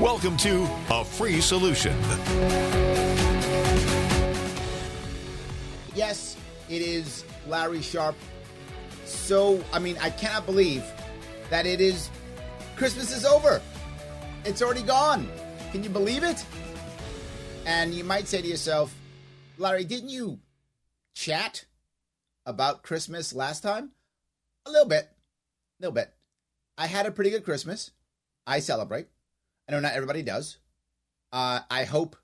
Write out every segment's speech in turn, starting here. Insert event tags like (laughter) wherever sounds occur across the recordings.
Welcome to A Free Solution. Yes, it is Larry Sharpe. So, I mean, I cannot believe that it is Christmas is over. It's already gone. Can you believe it? And you might say to yourself, Larry, didn't you chat about Christmas last time? A little bit. A little bit. I had a pretty good Christmas. I celebrate. I know not everybody does. Uh, I hope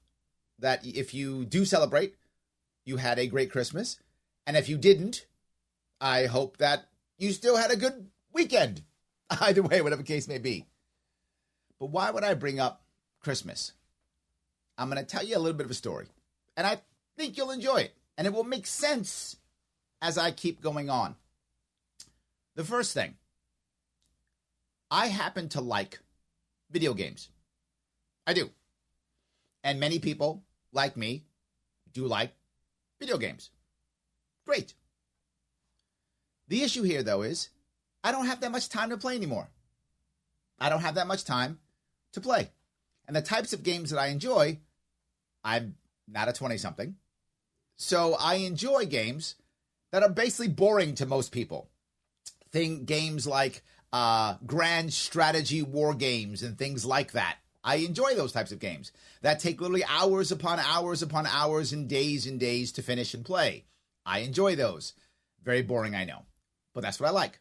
that if you do celebrate, you had a great Christmas. And if you didn't, I hope that you still had a good weekend. (laughs) Either way, whatever case may be. But why would I bring up Christmas? I'm going to tell you a little bit of a story. And I think you'll enjoy it. And it will make sense as I keep going on. The first thing, I happen to like video games. I do. And many people, like me, do like video games. Great. The issue here, though, is I don't have that much time to play anymore. I don't have that much time to play. And the types of games that I enjoy, I'm not a 20 something. So I enjoy games that are basically boring to most people. Thing games like uh, grand strategy war games and things like that. I enjoy those types of games that take literally hours upon hours upon hours and days and days to finish and play. I enjoy those. Very boring, I know, but that's what I like.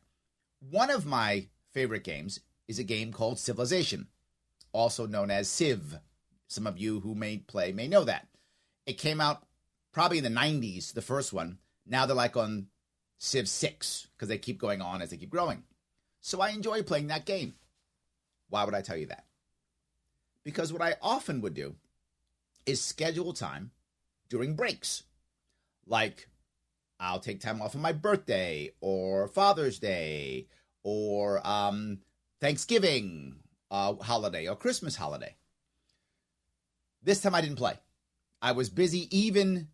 One of my favorite games is a game called Civilization, also known as Civ. Some of you who may play may know that. It came out probably in the 90s, the first one. Now they're like on Civ 6 because they keep going on as they keep growing. So I enjoy playing that game. Why would I tell you that? Because what I often would do is schedule time during breaks. Like I'll take time off on my birthday or Father's Day or um, Thanksgiving uh, holiday or Christmas holiday. This time I didn't play. I was busy even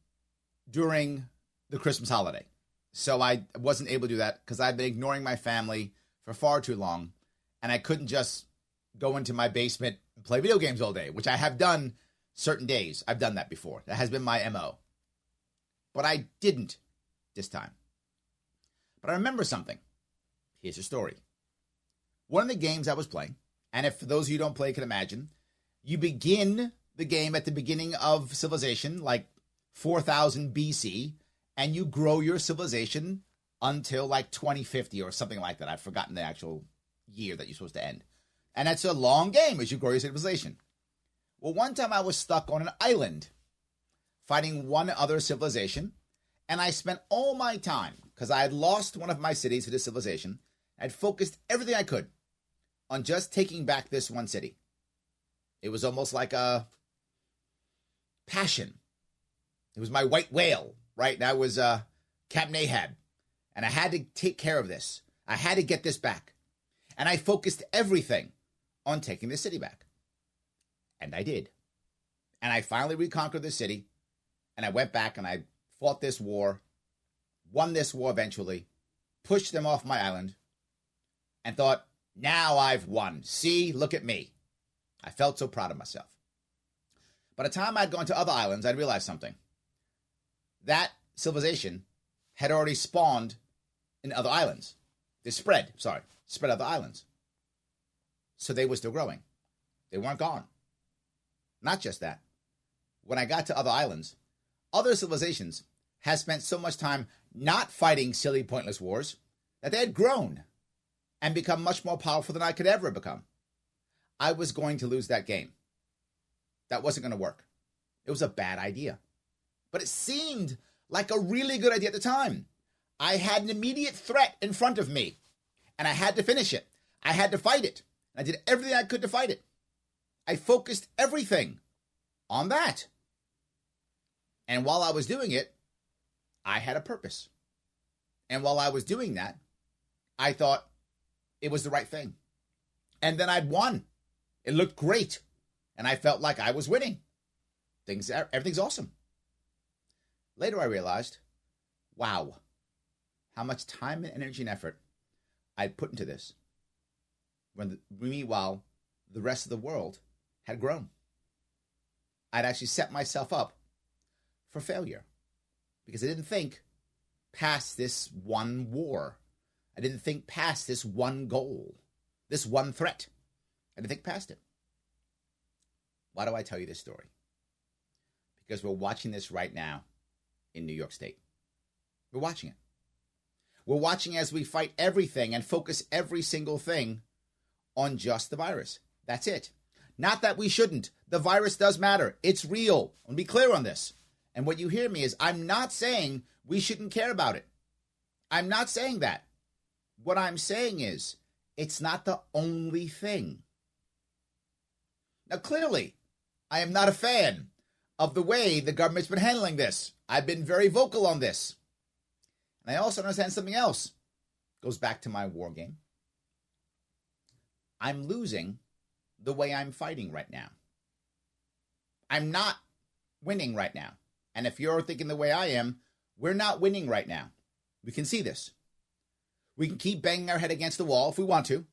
during the Christmas holiday. So I wasn't able to do that because I've been ignoring my family for far too long, and I couldn't just go into my basement and play video games all day, which I have done certain days. I've done that before. That has been my MO. But I didn't this time. But I remember something. Here's a story. One of the games I was playing, and if those of you who don't play can imagine, you begin the game at the beginning of civilization, like 4000 BC, and you grow your civilization until like 2050 or something like that. I've forgotten the actual year that you're supposed to end. And that's a long game as your civilization. Well, one time I was stuck on an island fighting one other civilization, and I spent all my time because I had lost one of my cities to this civilization. I had focused everything I could on just taking back this one city. It was almost like a passion. It was my white whale, right? That was uh, Captain Ahab. And I had to take care of this. I had to get this back. And I focused everything on taking the city back. And I did. And I finally reconquered the city. And I went back and I fought this war, won this war eventually, pushed them off my island, and thought, now I've won. See, look at me. I felt so proud of myself. By the time I'd gone to other islands, I'd realized something. That civilization had already spawned in other islands. They spread, sorry, spread other islands. So they were still growing. They weren't gone. Not just that. When I got to other islands, other civilizations had spent so much time not fighting silly, pointless wars that they had grown and become much more powerful than I could ever become. I was going to lose that game. That wasn't going to work. It was a bad idea. But it seemed like a really good idea at the time. I had an immediate threat in front of me, and I had to finish it. I had to fight it. I did everything I could to fight it. I focused everything on that. And while I was doing it, I had a purpose. And while I was doing that, I thought it was the right thing. And then I'd won. It looked great. And I felt like I was winning. Things everything's awesome. Later I realized, wow, how much time and energy and effort I'd put into this. When the, meanwhile, the rest of the world had grown. I'd actually set myself up for failure because I didn't think past this one war. I didn't think past this one goal, this one threat. I didn't think past it. Why do I tell you this story? Because we're watching this right now in New York State. We're watching it. We're watching as we fight everything and focus every single thing on just the virus. That's it. Not that we shouldn't. The virus does matter. It's real. I'll be clear on this. And what you hear me is I'm not saying we shouldn't care about it. I'm not saying that. What I'm saying is it's not the only thing. Now, clearly, I am not a fan of the way the government's been handling this. I've been very vocal on this. And I also understand something else. Goes back to my war game. I'm losing the way I'm fighting right now. I'm not winning right now. And if you're thinking the way I am, we're not winning right now. We can see this. We can keep banging our head against the wall if we want to.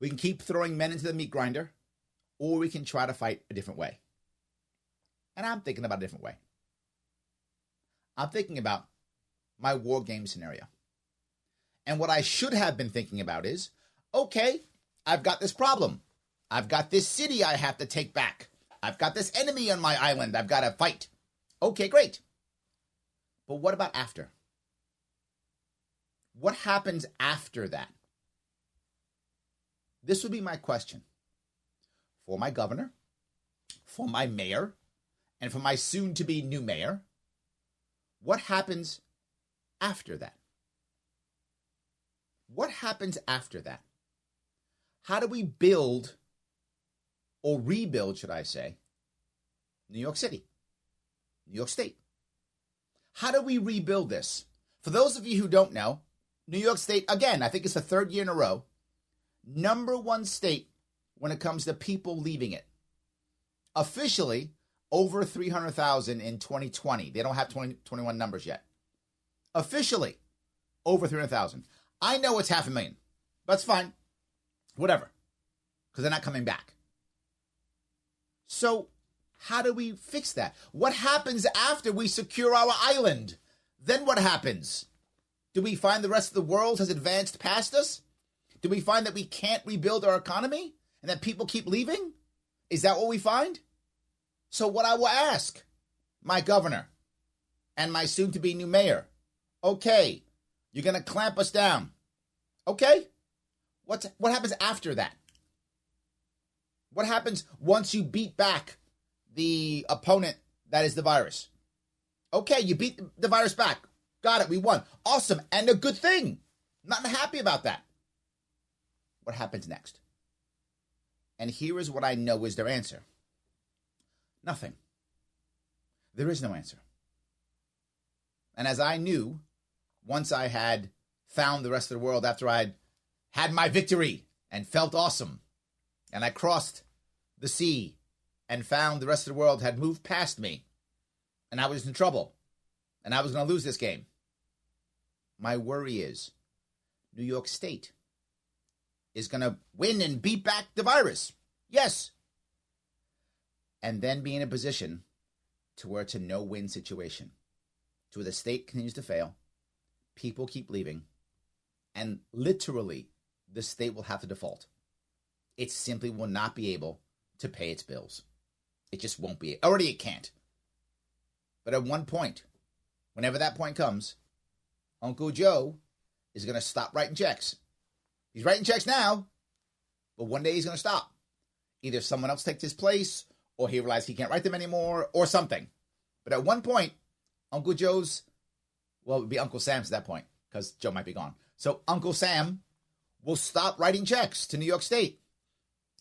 We can keep throwing men into the meat grinder, or we can try to fight a different way. And I'm thinking about a different way. I'm thinking about my war game scenario. And what I should have been thinking about is okay, I've got this problem. I've got this city I have to take back. I've got this enemy on my island I've got to fight. Okay, great. But what about after? What happens after that? This would be my question for my governor, for my mayor, and for my soon to be new mayor. What happens after that? What happens after that? How do we build or rebuild, should I say, New York City, New York State? How do we rebuild this? For those of you who don't know, New York State, again, I think it's the third year in a row, number one state when it comes to people leaving it. Officially, over 300,000 in 2020. They don't have 2021 numbers yet officially over 300,000. I know it's half a million. That's fine. Whatever. Because they're not coming back. So, how do we fix that? What happens after we secure our island? Then what happens? Do we find the rest of the world has advanced past us? Do we find that we can't rebuild our economy and that people keep leaving? Is that what we find? So, what I will ask my governor and my soon to be new mayor Okay. You're going to clamp us down. Okay. What's, what happens after that? What happens once you beat back the opponent that is the virus? Okay, you beat the virus back. Got it. We won. Awesome. And a good thing. Not happy about that. What happens next? And here is what I know is their answer nothing. There is no answer. And as I knew once I had found the rest of the world after I'd had my victory and felt awesome, and I crossed the sea and found the rest of the world had moved past me, and I was in trouble, and I was going to lose this game. My worry is New York State is going to win and beat back the virus. Yes. And then be in a position to where it's a no win situation, to where the state continues to fail people keep leaving, and literally the state will have to default. It simply will not be able to pay its bills. It just won't be. Already it can't. But at one point, whenever that point comes, Uncle Joe is going to stop writing checks. He's writing checks now, but one day he's going to stop. Either someone else takes his place, or he realizes he can't write them anymore, or something. But at one point, Uncle Joe's well, it would be Uncle Sam's at that point because Joe might be gone. So Uncle Sam will stop writing checks to New York State.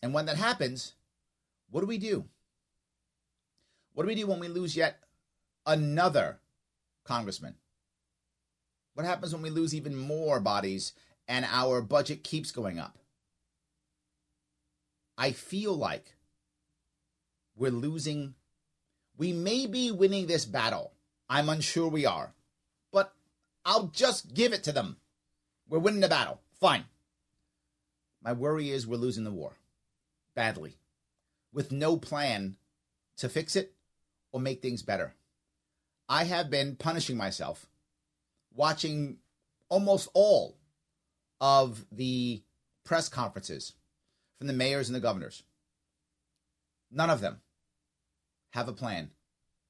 And when that happens, what do we do? What do we do when we lose yet another congressman? What happens when we lose even more bodies and our budget keeps going up? I feel like we're losing. We may be winning this battle. I'm unsure we are. I'll just give it to them. We're winning the battle. Fine. My worry is we're losing the war badly with no plan to fix it or make things better. I have been punishing myself watching almost all of the press conferences from the mayors and the governors. None of them have a plan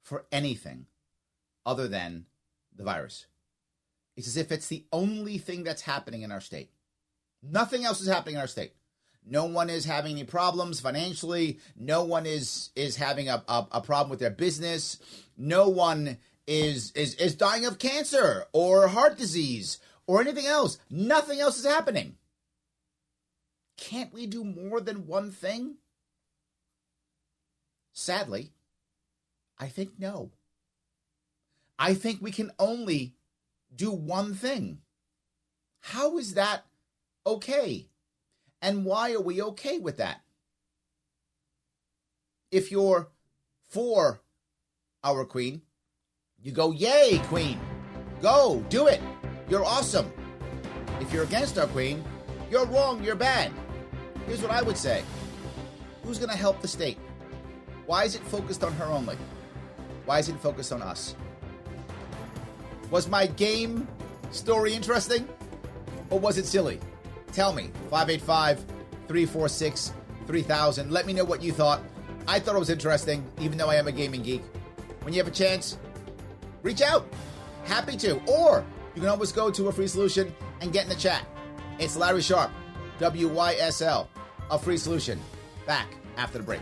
for anything other than the virus. It's as if it's the only thing that's happening in our state. Nothing else is happening in our state. No one is having any problems financially. No one is is having a, a, a problem with their business. No one is is is dying of cancer or heart disease or anything else. Nothing else is happening. Can't we do more than one thing? Sadly, I think no. I think we can only do one thing. How is that okay? And why are we okay with that? If you're for our queen, you go, Yay, queen! Go, do it! You're awesome! If you're against our queen, you're wrong, you're bad. Here's what I would say Who's going to help the state? Why is it focused on her only? Why is it focused on us? Was my game story interesting? Or was it silly? Tell me. 585 346 3000. Let me know what you thought. I thought it was interesting, even though I am a gaming geek. When you have a chance, reach out. Happy to. Or you can always go to a free solution and get in the chat. It's Larry Sharpe, WYSL, a free solution. Back after the break.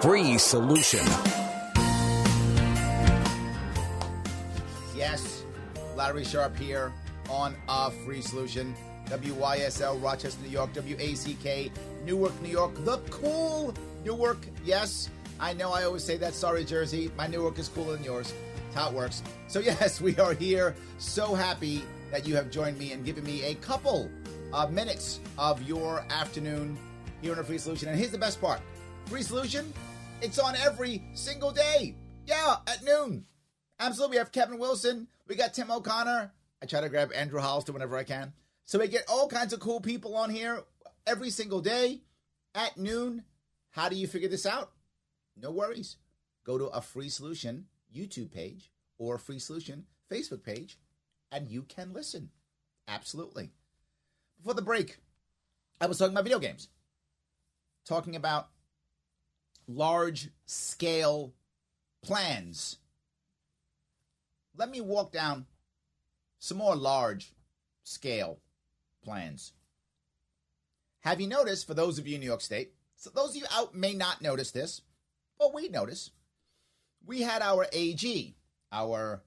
Free solution. Yes, Larry Sharpe here on A Free Solution. WYSL, Rochester, New York, WACK, Newark, New York, the cool Newark. Yes, I know I always say that. Sorry, Jersey. My Newark is cooler than yours. That's how it works. So, (laughs) yes, we are here. So happy that you have joined me and given me a couple of minutes of your afternoon here on A Free Solution. And here's the best part Free Solution, it's on every single day. Yeah, at noon. Absolutely. We have Kevin Wilson. We got Tim O'Connor. I try to grab Andrew Hollister whenever I can. So we get all kinds of cool people on here every single day at noon. How do you figure this out? No worries. Go to a free solution YouTube page or a free solution Facebook page and you can listen. Absolutely. Before the break, I was talking about video games, talking about large scale plans. Let me walk down some more large scale plans. Have you noticed, for those of you in New York State, so those of you out may not notice this, but we notice, we had our AG, our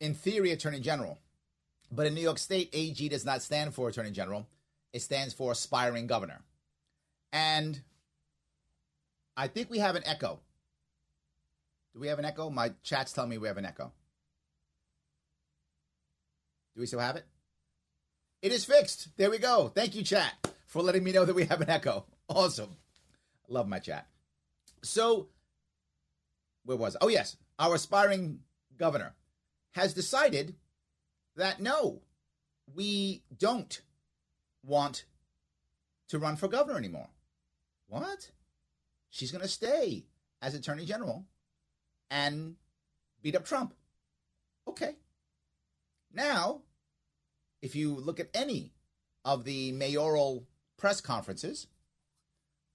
in theory Attorney General. But in New York State, AG does not stand for Attorney General, it stands for aspiring governor. And I think we have an echo. Do we have an echo? My chat's telling me we have an echo. Do we still have it? It is fixed. There we go. Thank you, chat, for letting me know that we have an echo. (laughs) Awesome. Love my chat. So, where was I? Oh, yes. Our aspiring governor has decided that no, we don't want to run for governor anymore. What? She's going to stay as attorney general and beat up Trump. Okay. Now, if you look at any of the mayoral press conferences,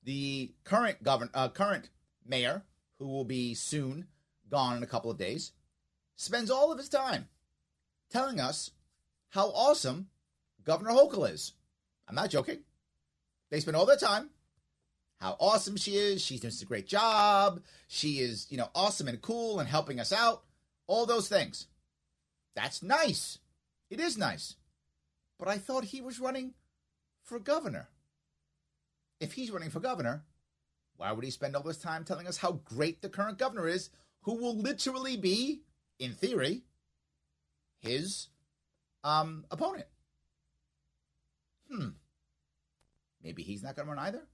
the current govern uh, current mayor, who will be soon gone in a couple of days, spends all of his time telling us how awesome Governor Hochul is. I'm not joking. They spend all their time how awesome she is. She does a great job. She is, you know, awesome and cool and helping us out. All those things. That's nice. It is nice. But I thought he was running for governor. If he's running for governor, why would he spend all this time telling us how great the current governor is, who will literally be, in theory, his um, opponent? Hmm. Maybe he's not going to run either.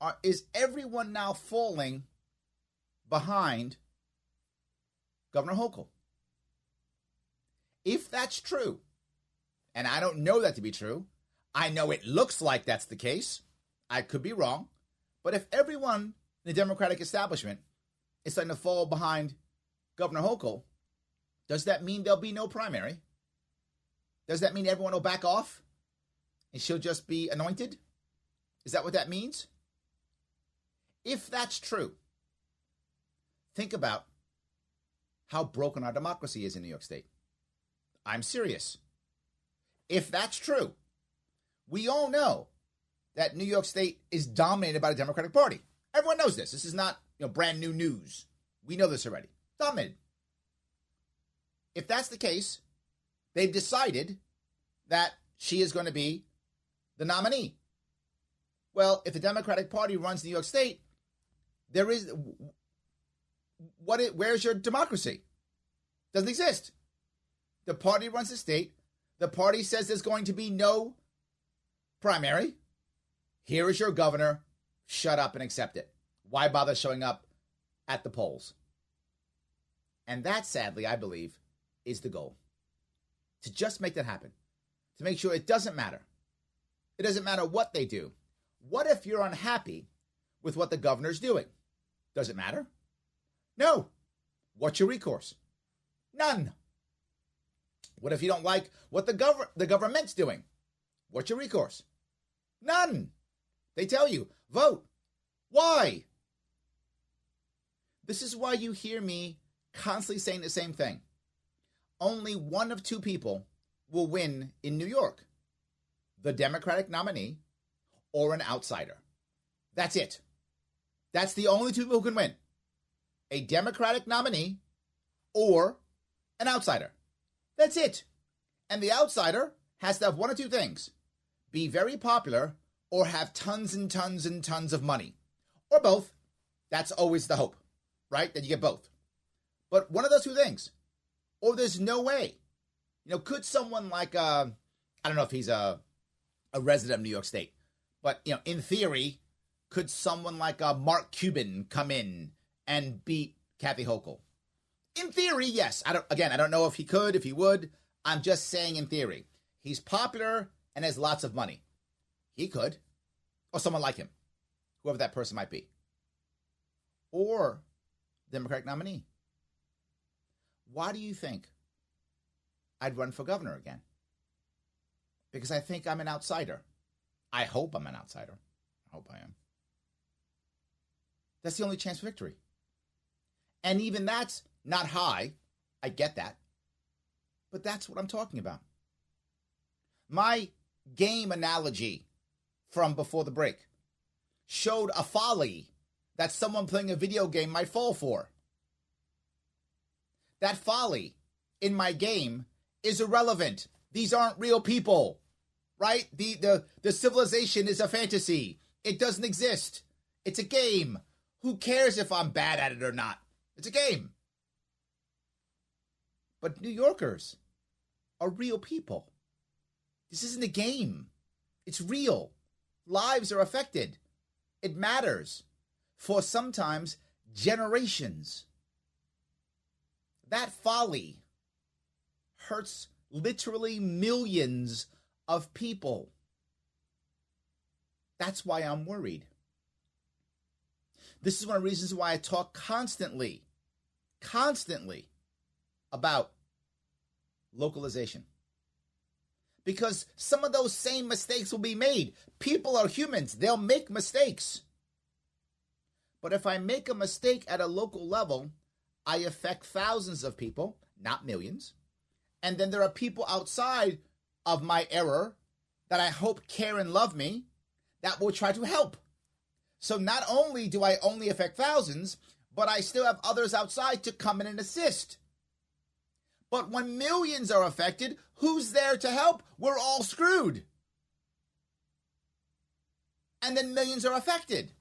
Are, is everyone now falling behind Governor Hochul? If that's true, and I don't know that to be true, I know it looks like that's the case. I could be wrong. But if everyone in the Democratic establishment is starting to fall behind Governor Hochul, does that mean there'll be no primary? Does that mean everyone will back off and she'll just be anointed? Is that what that means? If that's true, think about how broken our democracy is in New York State. I'm serious. If that's true, we all know that New York State is dominated by the Democratic Party. Everyone knows this. This is not you know brand new news. We know this already. Dominated. If that's the case, they've decided that she is going to be the nominee. Well, if the Democratic Party runs New York State, there is what? It, where's your democracy? Doesn't exist. The party runs the state. The party says there's going to be no primary. Here is your governor. Shut up and accept it. Why bother showing up at the polls? And that, sadly, I believe, is the goal. To just make that happen. To make sure it doesn't matter. It doesn't matter what they do. What if you're unhappy with what the governor's doing? Does it matter? No. What's your recourse? None. What if you don't like what the gov- the government's doing? What's your recourse? None. They tell you, vote. Why? This is why you hear me constantly saying the same thing. Only one of two people will win in New York the Democratic nominee or an outsider. That's it. That's the only two people who can win a Democratic nominee or an outsider. That's it. And the outsider has to have one or two things be very popular or have tons and tons and tons of money, or both. That's always the hope, right? That you get both. But one of those two things, or there's no way. You know, could someone like, uh, I don't know if he's a, a resident of New York State, but, you know, in theory, could someone like uh, Mark Cuban come in and beat Kathy Hochul? In theory, yes. I don't. Again, I don't know if he could, if he would. I'm just saying in theory. He's popular and has lots of money. He could, or someone like him, whoever that person might be, or Democratic nominee. Why do you think I'd run for governor again? Because I think I'm an outsider. I hope I'm an outsider. I hope I am. That's the only chance for victory. And even that's not high. I get that. But that's what I'm talking about. My game analogy from before the break showed a folly that someone playing a video game might fall for. That folly in my game is irrelevant. These aren't real people, right? The, the, the civilization is a fantasy. It doesn't exist. It's a game. Who cares if I'm bad at it or not? It's a game. But New Yorkers are real people. This isn't a game. It's real. Lives are affected. It matters for sometimes generations. That folly hurts literally millions of people. That's why I'm worried. This is one of the reasons why I talk constantly, constantly about localization. Because some of those same mistakes will be made. People are humans, they'll make mistakes. But if I make a mistake at a local level, I affect thousands of people, not millions. And then there are people outside of my error that I hope care and love me that will try to help. So not only do I only affect thousands, but I still have others outside to come in and assist. But when millions are affected, who's there to help? We're all screwed. And then millions are affected.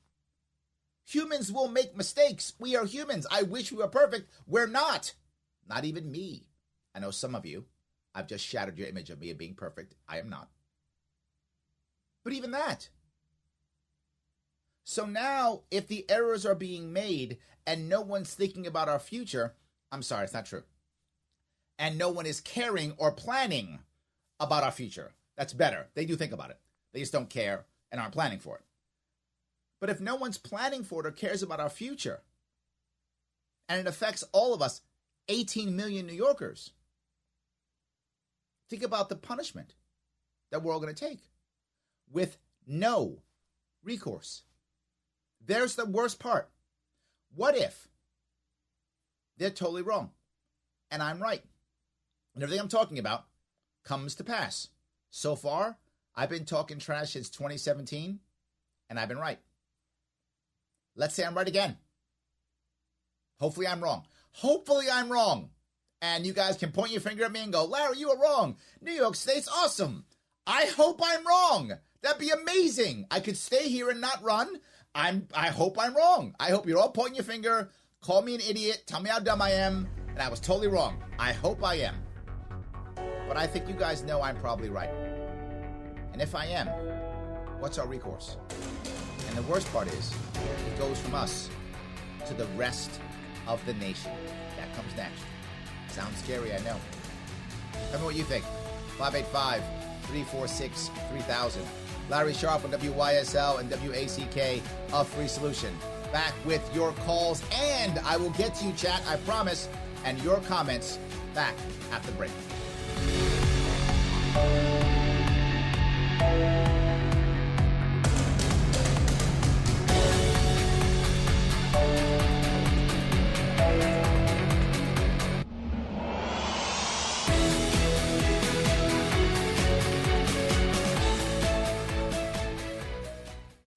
Humans will make mistakes. We are humans. I wish we were perfect. We're not. Not even me. I know some of you. I've just shattered your image of me being perfect. I am not. But even that. So now, if the errors are being made and no one's thinking about our future, I'm sorry, it's not true. And no one is caring or planning about our future. That's better. They do think about it. They just don't care and aren't planning for it. But if no one's planning for it or cares about our future, and it affects all of us, 18 million New Yorkers, think about the punishment that we're all going to take with no recourse. There's the worst part. What if they're totally wrong and I'm right? And everything I'm talking about comes to pass. So far, I've been talking trash since 2017 and I've been right. Let's say I'm right again. Hopefully, I'm wrong. Hopefully, I'm wrong. And you guys can point your finger at me and go, Larry, you were wrong. New York State's awesome. I hope I'm wrong. That'd be amazing. I could stay here and not run. I'm I hope I'm wrong. I hope you're all pointing your finger, call me an idiot, tell me how dumb I am, and I was totally wrong. I hope I am. But I think you guys know I'm probably right. And if I am, what's our recourse? And the worst part is, it goes from us to the rest of the nation. That comes next. Sounds scary, I know. Tell me what you think. 585 346 3000. Larry Sharpe on WYSL and WACK, a free solution. Back with your calls, and I will get to you, chat, I promise, and your comments back after the break.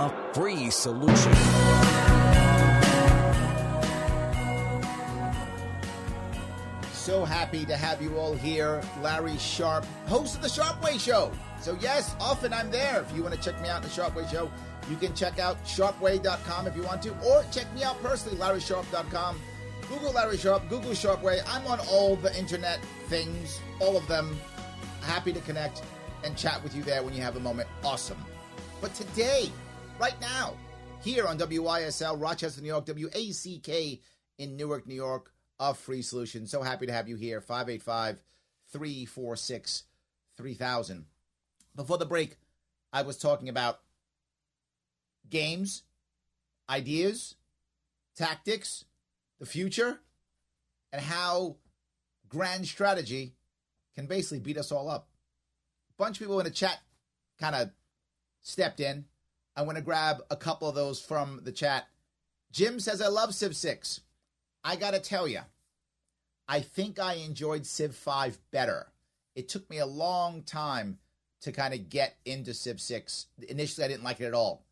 A free solution. So happy to have you all here. Larry Sharpe, host of the Sharpe Way Show. So, yes, often I'm there. If you want to check me out in the Sharpe Way Show, you can check out sharpway.com if you want to, or check me out personally, larrysharpe.com. Google Larry Sharpe, Google Sharpway. I'm on all the internet things, all of them. Happy to connect and chat with you there when you have a moment. Awesome. But today, right now, here on WYSL Rochester, New York, WACK in Newark, New York, a free solution. So happy to have you here. 585 346 3000. Before the break, I was talking about games, ideas, tactics, the future, and how grand strategy can basically beat us all up. A bunch of people in the chat kind of stepped in. I want to grab a couple of those from the chat. Jim says, I love Civ 6. I got to tell you, I think I enjoyed Civ 5 better. It took me a long time to kind of get into Civ 6. Initially, I didn't like it at all.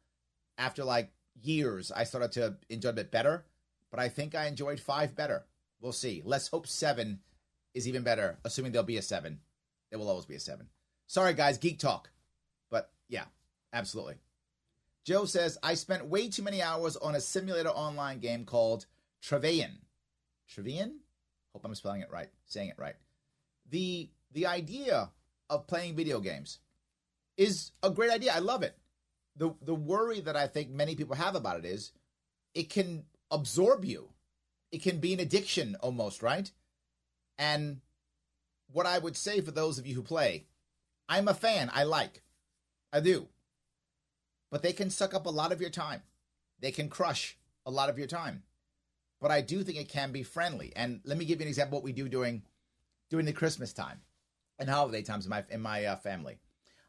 After like years, I started to enjoy it a bit better, but I think I enjoyed 5 better. We'll see. Let's hope 7 is even better, assuming there'll be a 7. There will always be a 7. Sorry, guys, geek talk. But yeah, absolutely. Joe says, I spent way too many hours on a simulator online game called Travian. Travian? Hope I'm spelling it right, saying it right. The the idea of playing video games is a great idea. I love it. The the worry that I think many people have about it is it can absorb you. It can be an addiction almost, right? And what I would say for those of you who play, I'm a fan. I like. I do. But they can suck up a lot of your time. They can crush a lot of your time. But I do think it can be friendly. And let me give you an example of what we do during during the Christmas time and holiday times in my in my uh, family.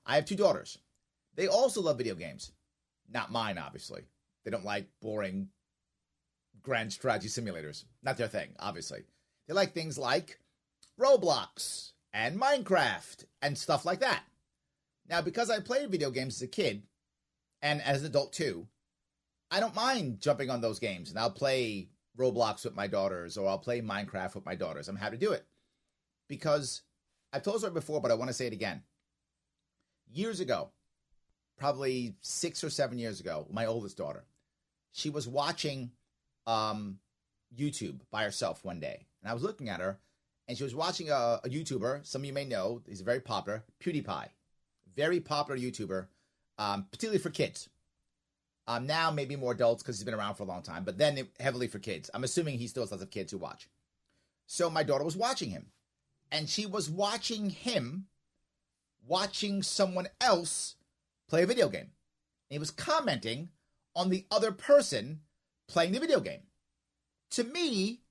I have two daughters. They also love video games. Not mine, obviously. They don't like boring grand strategy simulators. Not their thing, obviously. They like things like Roblox and Minecraft and stuff like that. Now, because I played video games as a kid and as an adult too, I don't mind jumping on those games and I'll play Roblox with my daughters or I'll play Minecraft with my daughters. I'm happy to do it because I've told it before, but I want to say it again. Years ago, probably six or seven years ago, my oldest daughter, she was watching um, YouTube by herself one day. And I was looking at her, and she was watching a, a YouTuber. Some of you may know, he's very popular, PewDiePie. Very popular YouTuber, um, particularly for kids. Um, now maybe more adults because he's been around for a long time, but then heavily for kids. I'm assuming he still has lots of kids who watch. So my daughter was watching him, and she was watching him watching someone else play a video game. And he was commenting on the other person playing the video game. To me,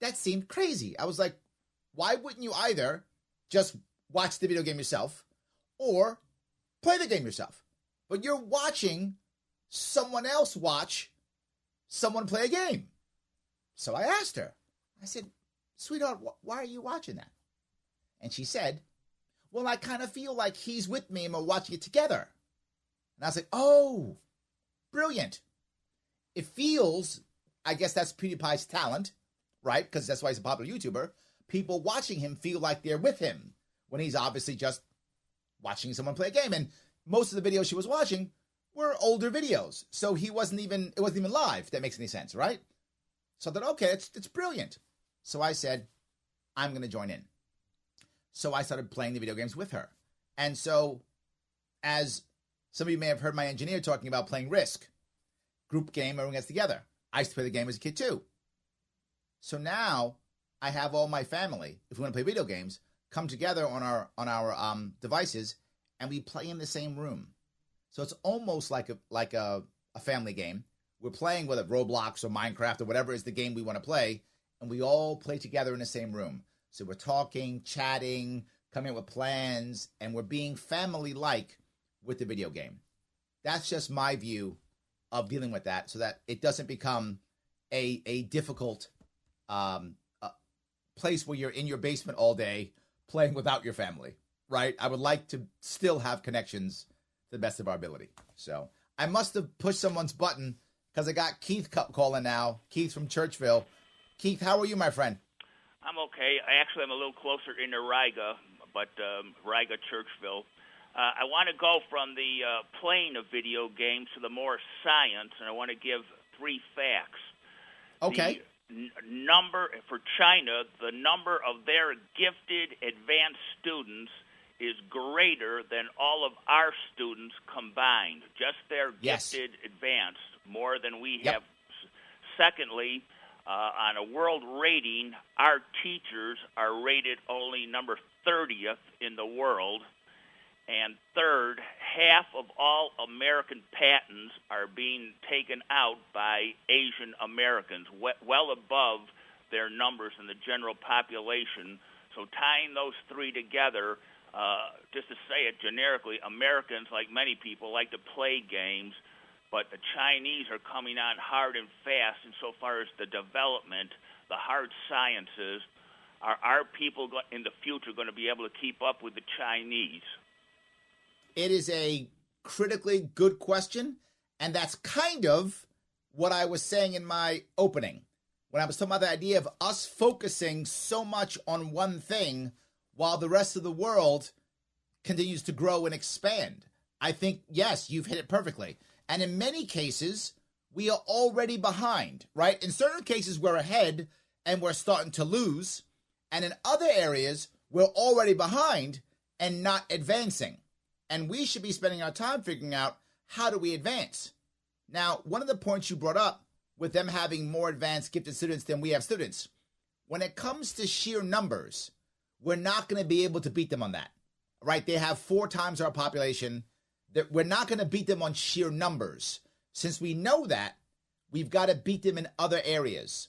that seemed crazy. I was like, why wouldn't you either just watch the video game yourself or play the game yourself? But you're watching someone else watch someone play a game. So I asked her, I said, sweetheart, wh- why are you watching that? And she said, well, I kind of feel like he's with me and we're watching it together. And I was like, oh, brilliant. It feels, I guess that's PewDiePie's talent, right? Because that's why he's a popular YouTuber. People watching him feel like they're with him when he's obviously just watching someone play a game. And most of the videos she was watching were older videos. So he wasn't even, it wasn't even live. that makes any sense, right? So I thought, okay, it's, it's brilliant. So I said, I'm going to join in. So I started playing the video games with her. And so, as some of you may have heard my engineer talking about playing Risk, group game, everyone gets together. I used to play the game as a kid too. So now I have all my family, if we want to play video games, come together on our on our um, devices and we play in the same room. So it's almost like a like a, a family game. We're playing whether Roblox or Minecraft or whatever is the game we want to play, and we all play together in the same room. So we're talking, chatting, coming up with plans, and we're being family like with the video game. That's just my view of dealing with that so that it doesn't become a, a difficult um, uh, place where you're in your basement all day playing without your family, right? I would like to still have connections to the best of our ability. So I must have pushed someone's button because I got Keith calling now. Keith from Churchville. Keith, how are you, my friend? I'm okay. I actually am a little closer into Riga, but um, Riga Churchville. Uh, I want to go from the uh, plane of video games to the more science, and I want to give three facts. Okay. The n- number for China, the number of their gifted advanced students is greater than all of our students combined. Just their yes. gifted advanced, more than we yep. have. Secondly, uh, on a world rating, our teachers are rated only number 30th in the world. And third, half of all American patents are being taken out by Asian Americans, well above their numbers in the general population. So tying those three together, uh, just to say it generically, Americans, like many people, like to play games, but the Chinese are coming on hard and fast insofar as the development, the hard sciences. Are our people in the future going to be able to keep up with the Chinese? It is a critically good question. And that's kind of what I was saying in my opening when I was talking about the idea of us focusing so much on one thing while the rest of the world continues to grow and expand. I think, yes, you've hit it perfectly. And in many cases, we are already behind, right? In certain cases, we're ahead and we're starting to lose. And in other areas, we're already behind and not advancing. And we should be spending our time figuring out how do we advance. Now, one of the points you brought up with them having more advanced gifted students than we have students, when it comes to sheer numbers, we're not going to be able to beat them on that. Right? They have four times our population. We're not going to beat them on sheer numbers. Since we know that, we've got to beat them in other areas.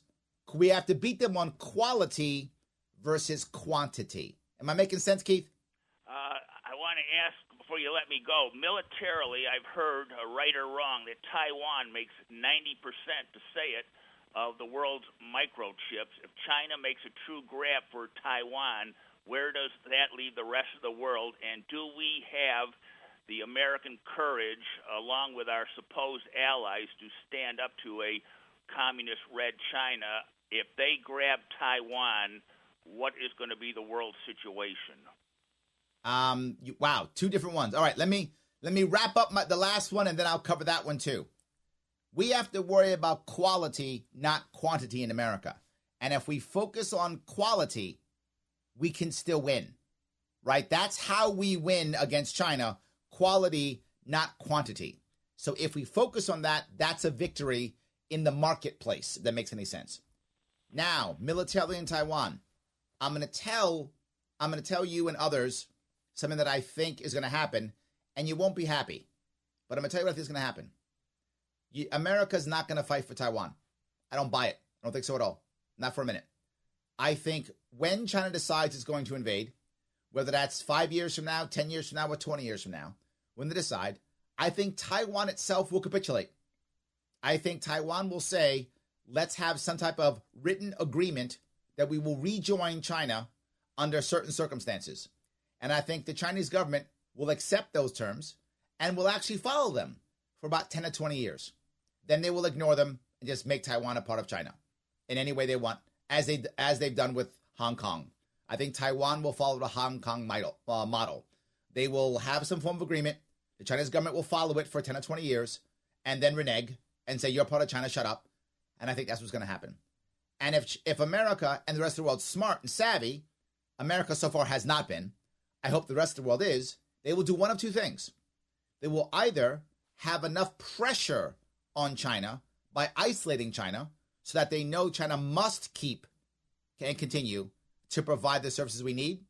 We have to beat them on quality versus quantity. Am I making sense, Keith? Uh, I want to ask before you let me go, militarily, I've heard, right or wrong, that Taiwan makes 90%, to say it, of the world's microchips. If China makes a true grab for Taiwan, where does that leave the rest of the world? And do we have the American courage, along with our supposed allies, to stand up to a communist red China? If they grab Taiwan, what is going to be the world situation? Um, you, wow, two different ones. All right, let me let me wrap up my, the last one, and then I'll cover that one too. We have to worry about quality, not quantity in America. And if we focus on quality, we can still win. Right? That's how we win against China quality, not quantity. So if we focus on that, that's a victory in the marketplace. That makes any sense. Now, militarily in Taiwan, I'm going to tell I'm going to tell you and others something that I think is going to happen, and you won't be happy. But I'm going to tell you what I think is going to happen. America's not going to fight for Taiwan. I don't buy it. I don't think so at all. Not for a minute. I think when China decides it's going to invade, whether that's five years from now, 10 years from now, or 20 years from now, when they decide, I think Taiwan itself will capitulate. I think Taiwan will say, let's have some type of written agreement that we will rejoin China under certain circumstances. And I think the Chinese government will accept those terms and will actually follow them for about 10 to 20 years. Then they will ignore them and just make Taiwan a part of China in any way they want, as they as they've done with Hong Kong. I think Taiwan will follow the Hong Kong model. Uh, model. They will have some form of agreement. The Chinese government will follow it for 10 or 20 years and then renege and say, You're part of China, shut up. And I think that's what's going to happen. And if, if America and the rest of the world smart and savvy, America so far has not been, I hope the rest of the world is, they will do one of two things. They will either have enough pressure on China by isolating China so that they know China must keep and continue to provide the services we need,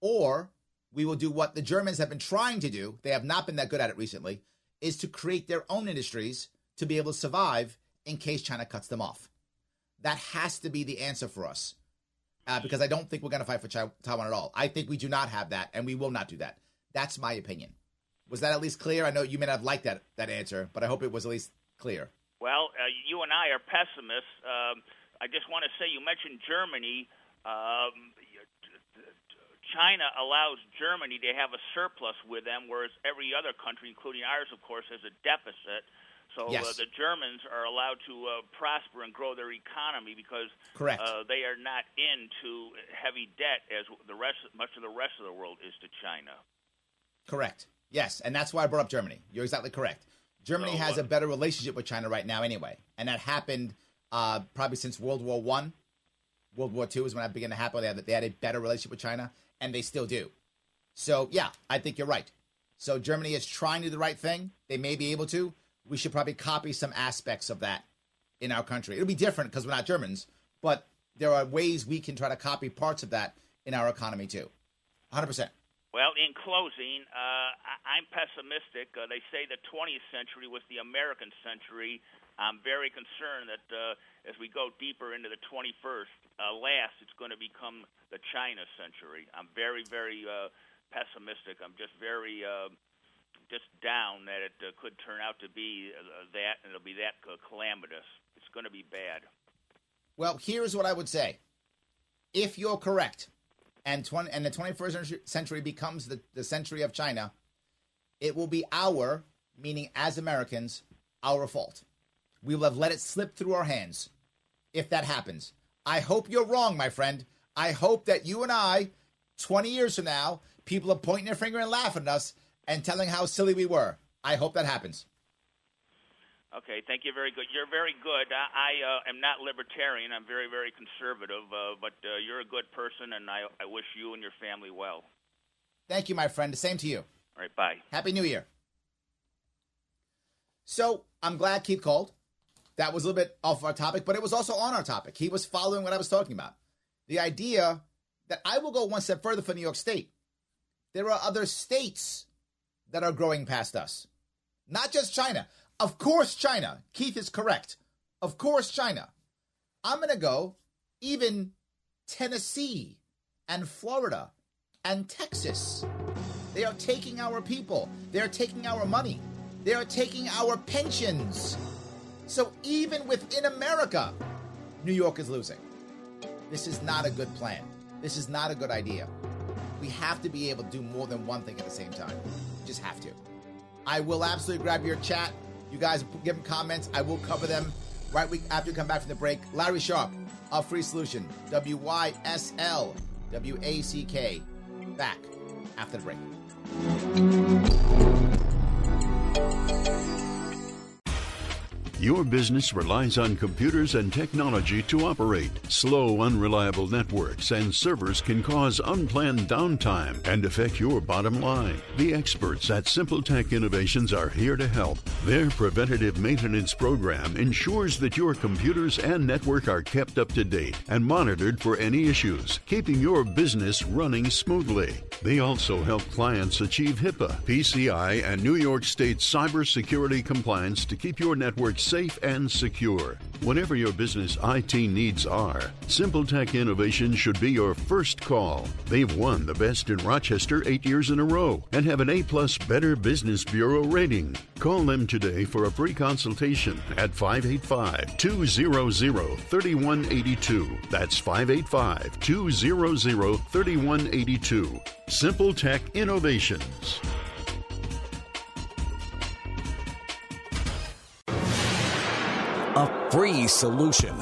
or we will do what the Germans have been trying to do. They have not been that good at it recently, is to create their own industries to be able to survive in case China cuts them off. That has to be the answer for us uh, because I don't think we're going to fight for Taiwan at all. I think we do not have that, and we will not do that. That's my opinion. Was that at least clear? I know you may not have liked that that answer, but I hope it was at least clear. Well, uh, you and I are pessimists. Um, I just want to say you mentioned Germany. Um, China allows Germany to have a surplus with them, whereas every other country, including ours, of course, has a deficit. So uh, yes. uh, the Germans are allowed to uh, prosper and grow their economy because Correct. Uh, they are not into heavy debt as the rest, much of the rest of the world is to China. Correct. Yes, and that's why I brought up Germany. You're exactly correct. Germany so, has a better relationship with China right now, anyway, and that happened uh, probably since World War One. World War Two is when that began to happen. They had, they had a better relationship with China, and they still do. So yeah, I think you're right. So Germany is trying to do the right thing. They may be able to we should probably copy some aspects of that in our country. It'll be different because we're not Germans, but there are ways we can try to copy parts of that in our economy too. 100%. Well, in closing, uh, I- I'm pessimistic. Uh, they say the 20th century was the American century. I'm very concerned that uh, as we go deeper into the 21st, uh, last, it's going to become the China century. I'm very, very uh, pessimistic. I'm just very uh, just down that it uh, could turn out to be uh, that, and it'll be that uh, calamitous. It's going to be bad. Well, here's what I would say. If you're correct, and 20, and the 21st century becomes the, the century of China, it will be our, meaning as Americans, our fault. We will have let it slip through our hands if that happens. I hope you're wrong, my friend. I hope that you and I, 20 years from now, people are pointing their finger and laughing at us and telling how silly we were. I hope that happens. Okay, thank you. Very good. You're very good. I, I uh, am not libertarian. I'm very, very conservative. Uh, but uh, you're a good person, and I, I wish you and your family well. Thank you, my friend. The same to you. All right, bye. Happy New Year. So I'm glad Keith called. That was a little bit off our topic, but it was also on our topic. He was following what I was talking about. The idea that I will go one step further for New York State. There are other states that are growing past us, not just China. Of course, China. Keith is correct. Of course, China. I'm going to go even Tennessee and Florida and Texas. They are taking our people. They are taking our money. They are taking our pensions. So even within America, New York is losing. This is not a good plan. This is not a good idea. We have to be able to do more than one thing at the same time. Just have to. I will absolutely grab your chat. You guys give them comments. I will cover them right after we come back from the break. Larry Sharpe a free solution. W Y S L W A C K. Back after the break. Your business relies on computers and technology to operate. Slow, unreliable networks and servers can cause unplanned downtime and affect your bottom line. The experts at Simple Tech Innovations are here to help. Their preventative maintenance program ensures that your computers and network are kept up to date and monitored for any issues, keeping your business running smoothly. They also help clients achieve HIPAA, PCI, and New York State cybersecurity compliance to keep your network safe and secure. Whatever your business IT needs are, Simple Tech Innovation should be your first call. They've won the best in Rochester eight years in a row and have an A plus Better Business Bureau rating. Call them today for a free consultation at 585 200 3182. That's 585 200 3182. Simple Tech Innovations. A free solution.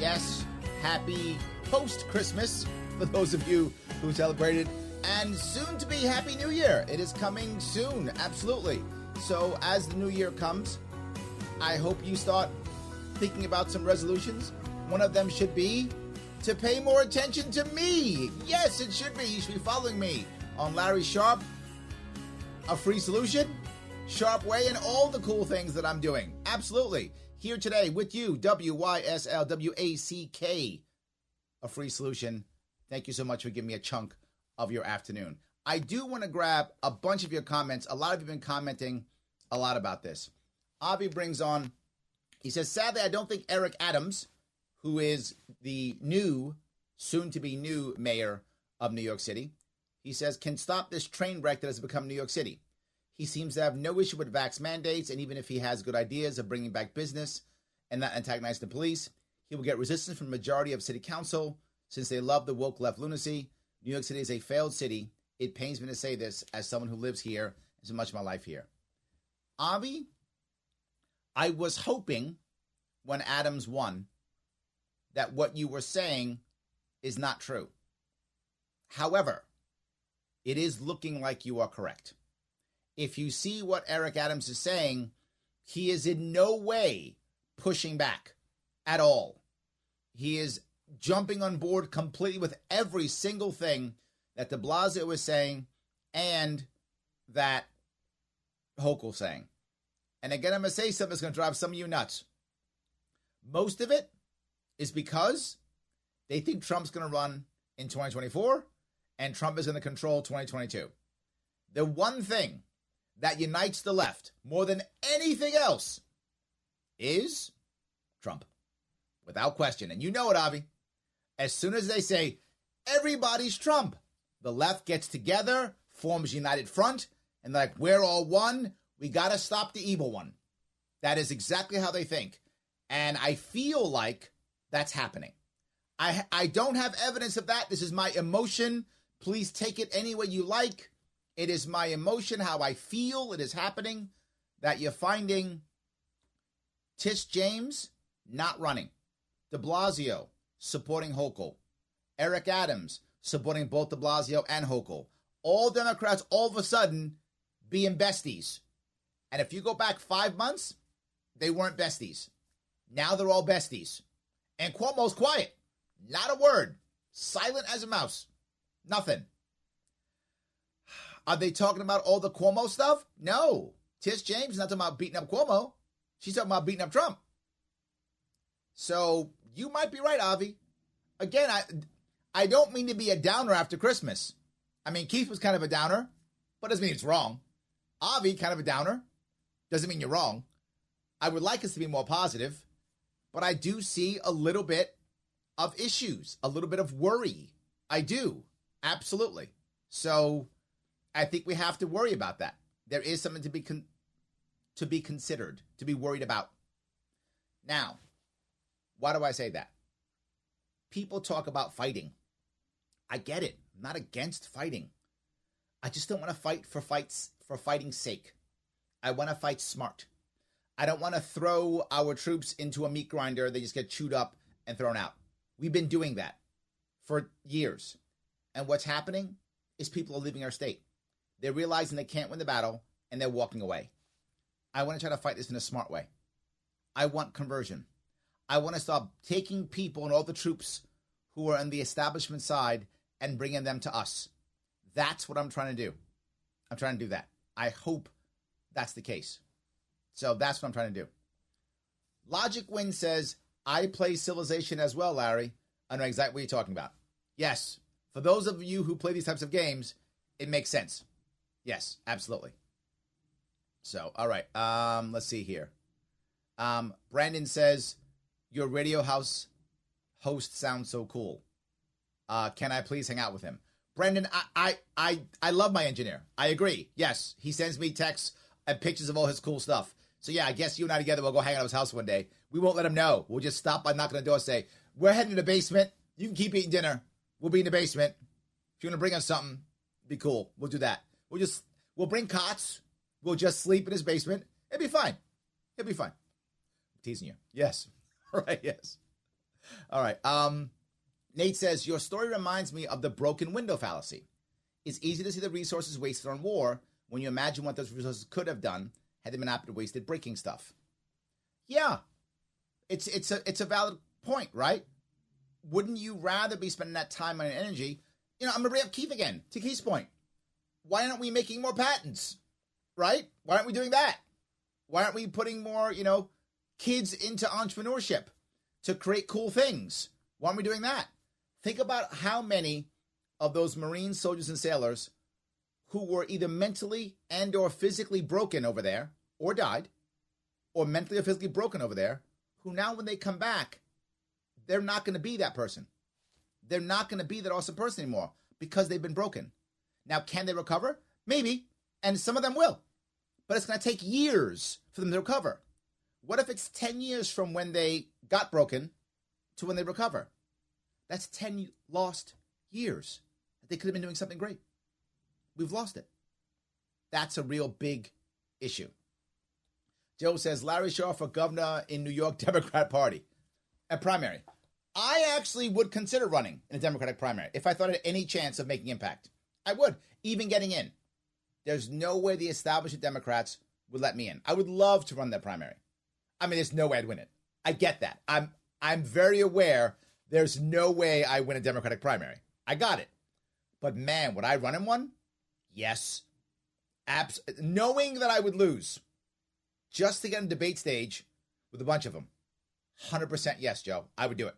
Yes, happy post Christmas for those of you who celebrated, and soon to be Happy New Year. It is coming soon, absolutely. So, as the new year comes, I hope you start thinking about some resolutions. One of them should be to pay more attention to me. Yes, it should be. You should be following me on Larry Sharpe, a free solution, Sharp Way, and all the cool things that I'm doing. Absolutely. Here today with you, W Y S L W A C K, a free solution. Thank you so much for giving me a chunk of your afternoon. I do want to grab a bunch of your comments. A lot of you have been commenting a lot about this. Avi brings on, he says, sadly, I don't think Eric Adams, who is the new, soon to be new mayor of New York City, he says, can stop this train wreck that has become New York City. He seems to have no issue with vax mandates, and even if he has good ideas of bringing back business and not antagonizing the police, he will get resistance from the majority of city council since they love the woke left lunacy. New York City is a failed city. It pains me to say this as someone who lives here so much of my life here. Avi, I was hoping when Adams won that what you were saying is not true. However, it is looking like you are correct. If you see what Eric Adams is saying, he is in no way pushing back at all. He is jumping on board completely with every single thing that de Blasio was saying and that Hochul saying. And again, I'm going to say something that's going to drive some of you nuts. Most of it is because They think Trump's going to run in 2024 and Trump is going to control 2022. The one thing that unites the left more than anything else is Trump, without question. And you know it, Avi. As soon as they say everybody's Trump, the left gets together, forms united front, and like we're all one. We got to stop the evil one. That is exactly how they think, and I feel like that's happening. I I don't have evidence of that. This is my emotion. Please take it any way you like. It is my emotion, how I feel it is happening, that you're finding Tish James not running, de Blasio supporting Hochul, Eric Adams supporting both de Blasio and Hochul. All Democrats all of a sudden being besties. And if you go back five months, they weren't besties. Now they're all besties. And Cuomo's quiet. Not a word. Silent as a mouse. Nothing. Are they talking about all the Cuomo stuff? No. Tish James is not talking about beating up Cuomo. She's talking about beating up Trump. So you might be right, Avi. Again, I I don't mean to be a downer after Christmas. I mean, Keith was kind of a downer, but doesn't mean it's wrong. Avi, kind of a downer, doesn't mean you're wrong. I would like us to be more positive, but I do see a little bit of issues, a little bit of worry. I do. Absolutely. So I think we have to worry about that. There is something to be con- to be considered, to be worried about. Now, why do I say that? People talk about fighting. I get it. I'm not against fighting. I just don't want to fight for fights for fighting's sake. I want to fight smart. I don't want to throw our troops into a meat grinder. They just get chewed up and thrown out. We've been doing that for years. And what's happening is people are leaving our state. They're realizing they can't win the battle and they're walking away. I want to try to fight this in a smart way. I want conversion. I want to stop taking people and all the troops who are on the establishment side and bringing them to us. That's what I'm trying to do. I'm trying to do that. I hope that's the case. So that's what I'm trying to do. Logic Win says, I play Civilization as well, Larry. I know exactly what you're talking about. Yes, for those of you who play these types of games, it makes sense. Yes, absolutely. So, all right. Um, let's see here. Um, Brandon says, Your radio house host sounds so cool. Uh, can I please hang out with him? Brandon, I, I, I, I love my engineer. I agree. Yes, he sends me texts and pictures of all his cool stuff. So yeah, I guess you and I together will go hang out at his house one day. We won't let him know. We'll just stop by knocking on the door, and say, "We're heading to the basement. You can keep eating dinner. We'll be in the basement. If you're gonna bring us something, be cool. We'll do that. We'll just we'll bring cots. We'll just sleep in his basement. It'll be fine. It'll be fine. I'm teasing you. Yes. (laughs) All right. Yes. All right. Um, Nate says your story reminds me of the broken window fallacy. It's easy to see the resources wasted on war when you imagine what those resources could have done had they been been wasted breaking stuff. Yeah, it's it's a it's a valid point, right? Wouldn't you rather be spending that time and energy? You know, I'm gonna bring up Keith again. To Keith's point, why aren't we making more patents? Right? Why aren't we doing that? Why aren't we putting more, you know, kids into entrepreneurship to create cool things? Why aren't we doing that? Think about how many of those Marine soldiers and sailors who were either mentally and or physically broken over there or died or mentally or physically broken over there who now when they come back they're not going to be that person. They're not going to be that awesome person anymore because they've been broken. Now can they recover? Maybe and some of them will. But it's going to take years for them to recover. What if it's 10 years from when they got broken to when they recover? That's 10 lost years they could have been doing something great We've lost it. That's a real big issue. Joe says Larry Shaw for governor in New York (laughs) Democrat Party. A primary. I actually would consider running in a Democratic primary if I thought I had any chance of making impact. I would, even getting in. There's no way the established Democrats would let me in. I would love to run that primary. I mean, there's no way I'd win it. I get that. I'm I'm very aware there's no way I win a Democratic primary. I got it. But man, would I run in one? Yes. Abs- knowing that I would lose just to get on debate stage with a bunch of them. 100% yes, Joe. I would do it.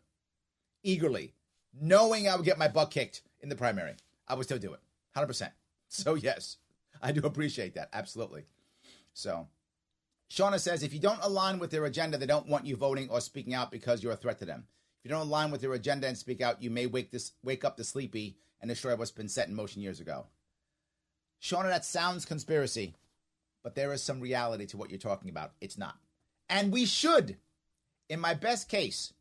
Eagerly. knowing I would get my butt kicked in the primary, I would still do it. 100%. (laughs) So, yes, I do appreciate that. Absolutely. So, Shauna says if you don't align with their agenda, they don't want you voting or speaking out because you're a threat to them. If you don't align with their agenda and speak out, you may wake this wake up the sleepy and destroy what's been set in motion years ago. Shauna, that sounds conspiracy, but there is some reality to what you're talking about. It's not. And we should, in my best case,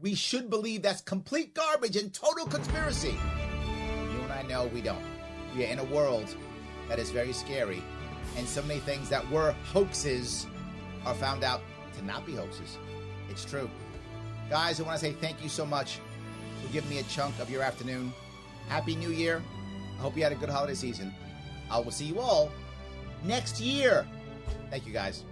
we should believe that's complete garbage and total conspiracy. You and I know we don't. We are in a world that is very scary, and so many things that were hoaxes are found out to not be hoaxes. It's true. Guys, I want to say thank you so much for giving me a chunk of your afternoon. Happy New Year. I hope you had a good holiday season. I will see you all next year. Thank you, guys.